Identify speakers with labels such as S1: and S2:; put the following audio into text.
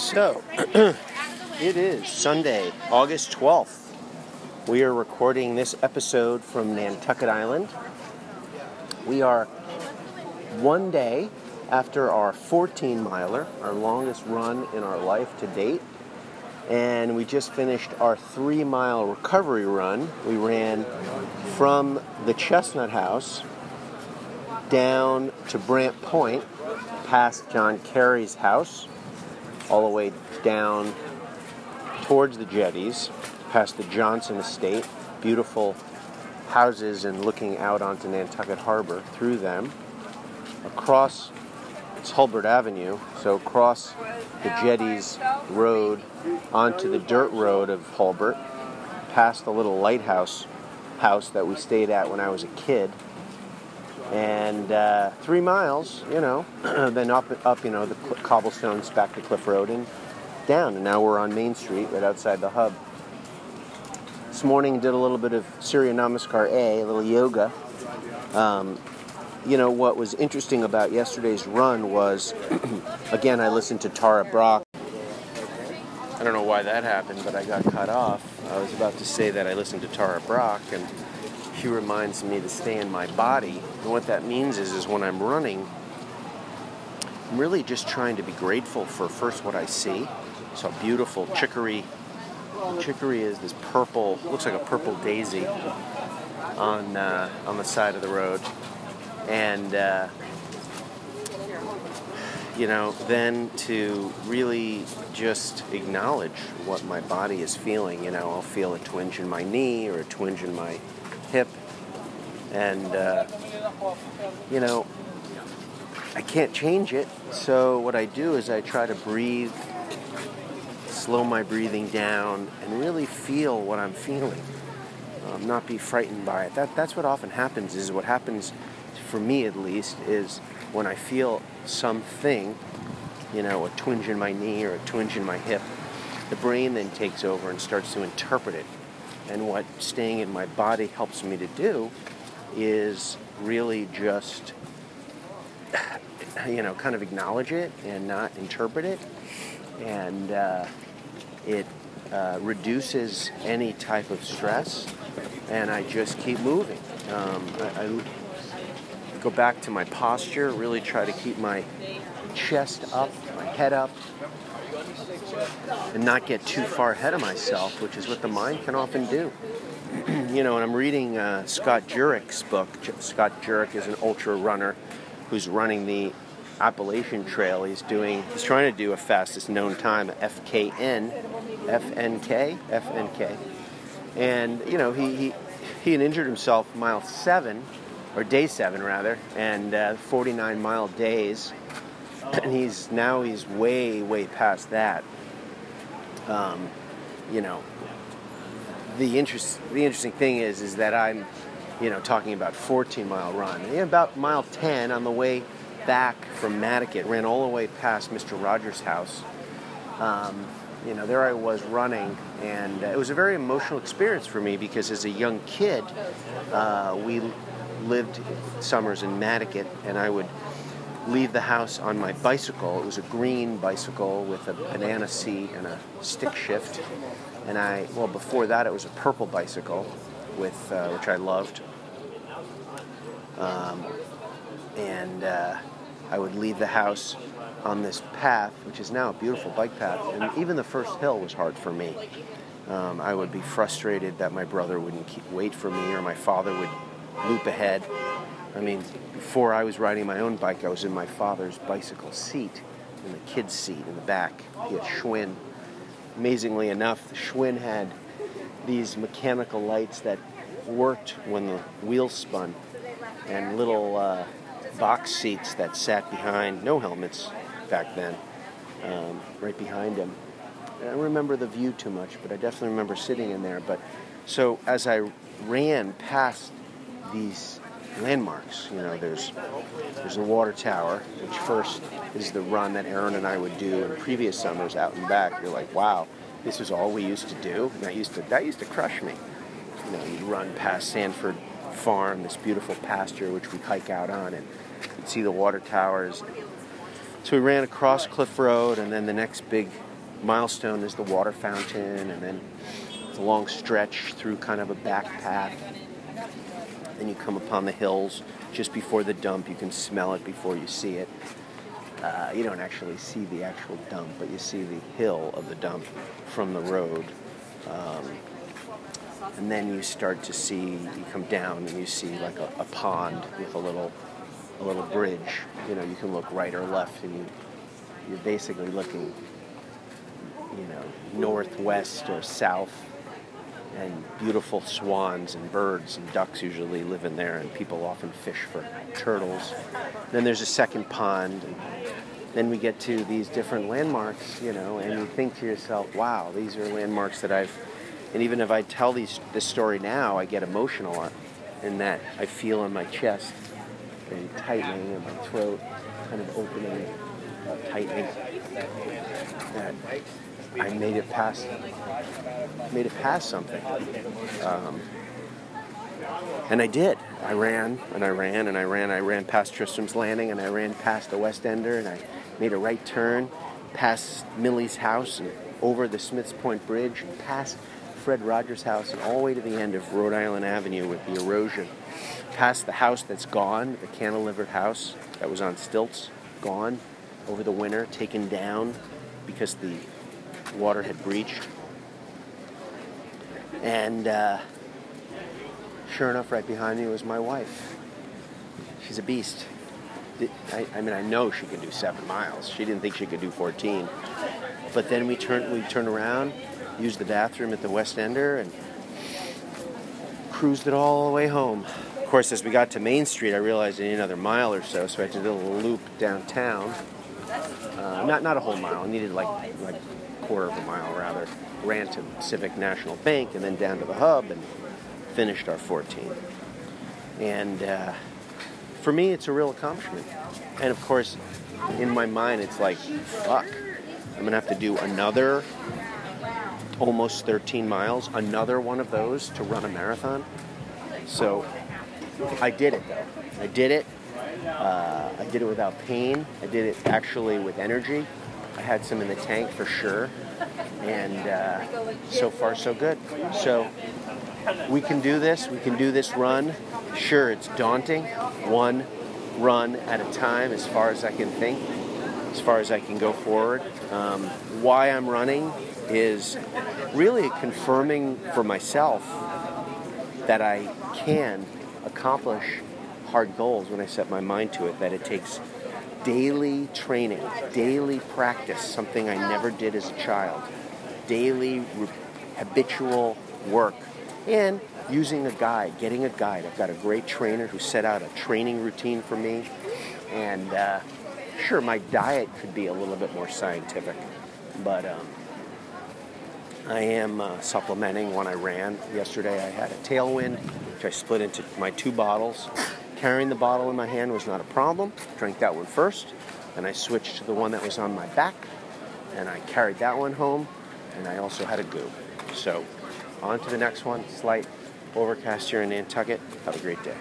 S1: So, it is Sunday, August 12th. We are recording this episode from Nantucket Island. We are one day after our 14 miler, our longest run in our life to date. And we just finished our three mile recovery run. We ran from the Chestnut House down to Brant Point, past John Kerry's house, all the way down towards the jetties, past the Johnson Estate, beautiful houses and looking out onto Nantucket Harbor through them, across it's Hulbert Avenue, so across the jetties road onto the dirt road of Hulbert, past the little lighthouse house that we stayed at when I was a kid, and uh, three miles, you know, then up, up, you know, the cobblestones back to Cliff Road and down. And now we're on Main Street, right outside the hub. This morning, did a little bit of Surya Namaskar A, a little yoga. Um, you know, what was interesting about yesterday's run was, again, I listened to Tara Brach. I don't know why that happened, but I got cut off. I was about to say that I listened to Tara Brach, and she reminds me to stay in my body. And what that means is, is when I'm running, I'm really just trying to be grateful for first what I see. So beautiful chicory. Chicory is this purple, looks like a purple daisy on uh, on the side of the road, and uh, you know, then to really just acknowledge what my body is feeling. You know, I'll feel a twinge in my knee or a twinge in my and uh, you know, I can't change it. So what I do is I try to breathe, slow my breathing down, and really feel what I'm feeling. Um, not be frightened by it. That that's what often happens. Is what happens for me at least is when I feel something, you know, a twinge in my knee or a twinge in my hip, the brain then takes over and starts to interpret it and what staying in my body helps me to do is really just, you know, kind of acknowledge it and not interpret it. And uh, it uh, reduces any type of stress, and I just keep moving. Um, I, I go back to my posture, really try to keep my chest up, my head up, and not get too far ahead of myself, which is what the mind can often do. you know, and I'm reading uh, Scott Jurek's book. Scott Jurek is an ultra runner who's running the Appalachian Trail. He's doing, he's trying to do a fastest known time, FKN, FNK, FNK. And, you know, he, he, he had injured himself mile seven, or day seven rather, and uh, 49 mile days. And he's now he's way, way past that. Um, you know, the interest the interesting thing is is that I'm, you know, talking about 14 mile run. About mile 10 on the way back from Madaket, ran all the way past Mr. Rogers' house. Um, you know, there I was running, and it was a very emotional experience for me because as a young kid, uh, we lived summers in Madaket, and I would leave the house on my bicycle. It was a green bicycle with a banana seat and a stick shift. And I, well, before that, it was a purple bicycle, with uh, which I loved. Um, and uh, I would leave the house on this path, which is now a beautiful bike path. And even the first hill was hard for me. Um, I would be frustrated that my brother wouldn't keep, wait for me, or my father would loop ahead I mean, before I was riding my own bike, I was in my father's bicycle seat, in the kid's seat in the back. He had Schwinn. Amazingly enough, the Schwinn had these mechanical lights that worked when the wheels spun, and little uh, box seats that sat behind, no helmets back then, um, right behind him. I don't remember the view too much, but I definitely remember sitting in there. But so as I ran past these landmarks. You know, there's there's the water tower, which first is the run that Aaron and I would do in previous summers out and back. You're like, wow, this is all we used to do, and that used to that used to crush me. You know, you'd run past Sanford Farm, this beautiful pasture which we hike out on, and you'd see the water towers. So we ran across Cliff Road, and then the next big milestone is the water fountain, and then it's a long stretch through kind of a back path. You come upon the hills just before the dump. You can smell it before you see it. Uh, you don't actually see the actual dump, but you see the hill of the dump from the road. Um, and then you start to see, you come down and you see like a, a pond with a little, a little bridge. You know, you can look right or left, and you, you're basically looking, you know, northwest or south and beautiful swans and birds and ducks usually live in there, and people often fish for turtles. Then there's a second pond, and then we get to these different landmarks, you know, and you think to yourself, wow, these are landmarks that I've, and even if I tell these this story now, I get emotional in that I feel in my chest and tightening in my throat, kind of opening, tightening. That I made it past made it past something. Um, and I did. I ran and I ran and I ran. I ran past Tristram's Landing and I ran past the West Ender and I made a right turn past Millie's house and over the Smiths Point Bridge and past Fred Rogers' house and all the way to the end of Rhode Island Avenue with the erosion. Past the house that's gone, the cantilevered house that was on stilts, gone over the winter, taken down because the water had breached. And uh, sure enough, right behind me was my wife. She's a beast. I, I, mean, I know she can do seven miles. She didn't think she could do 14. But then we turned, we turned around, used the bathroom at the West Ender, and cruised it all the way home. Of course, as we got to Main Street, I realized I needed another mile or so, so I do a little loop downtown. Uh, not not a whole mile. I needed like like quarter of a mile rather, ran to Pacific National Bank and then down to the hub and finished our 14. And uh, for me, it's a real accomplishment. And of course, in my mind, it's like, fuck, I'm gonna have to do another almost 13 miles, another one of those to run a marathon. So I did it though. I did it. Uh, I did it without pain. I did it actually with energy. I had some in the tank for sure, and uh, so far so good. So we can do this. We can do this run. Sure, it's daunting. One run at a time, as far as I can think, as far as I can go forward. Um, why I'm running is really confirming for myself that I can accomplish hard goals when I set my mind to it. That it takes daily training, daily practice, something I never did as a child, daily re- habitual work, and using a guide, getting a guide. I've got a great trainer who set out a training routine for me, and uh, sure, my diet could be a little bit more scientific, but um, I am uh, supplementing when I ran. Yesterday I had a tailwind, which I split into my two bottles Carrying the bottle in my hand was not a problem. Drank that one first, and I switched to the one that was on my back, and I carried that one home, and I also had a goo. So, on to the next one. Slight overcast here in Nantucket. Have a great day.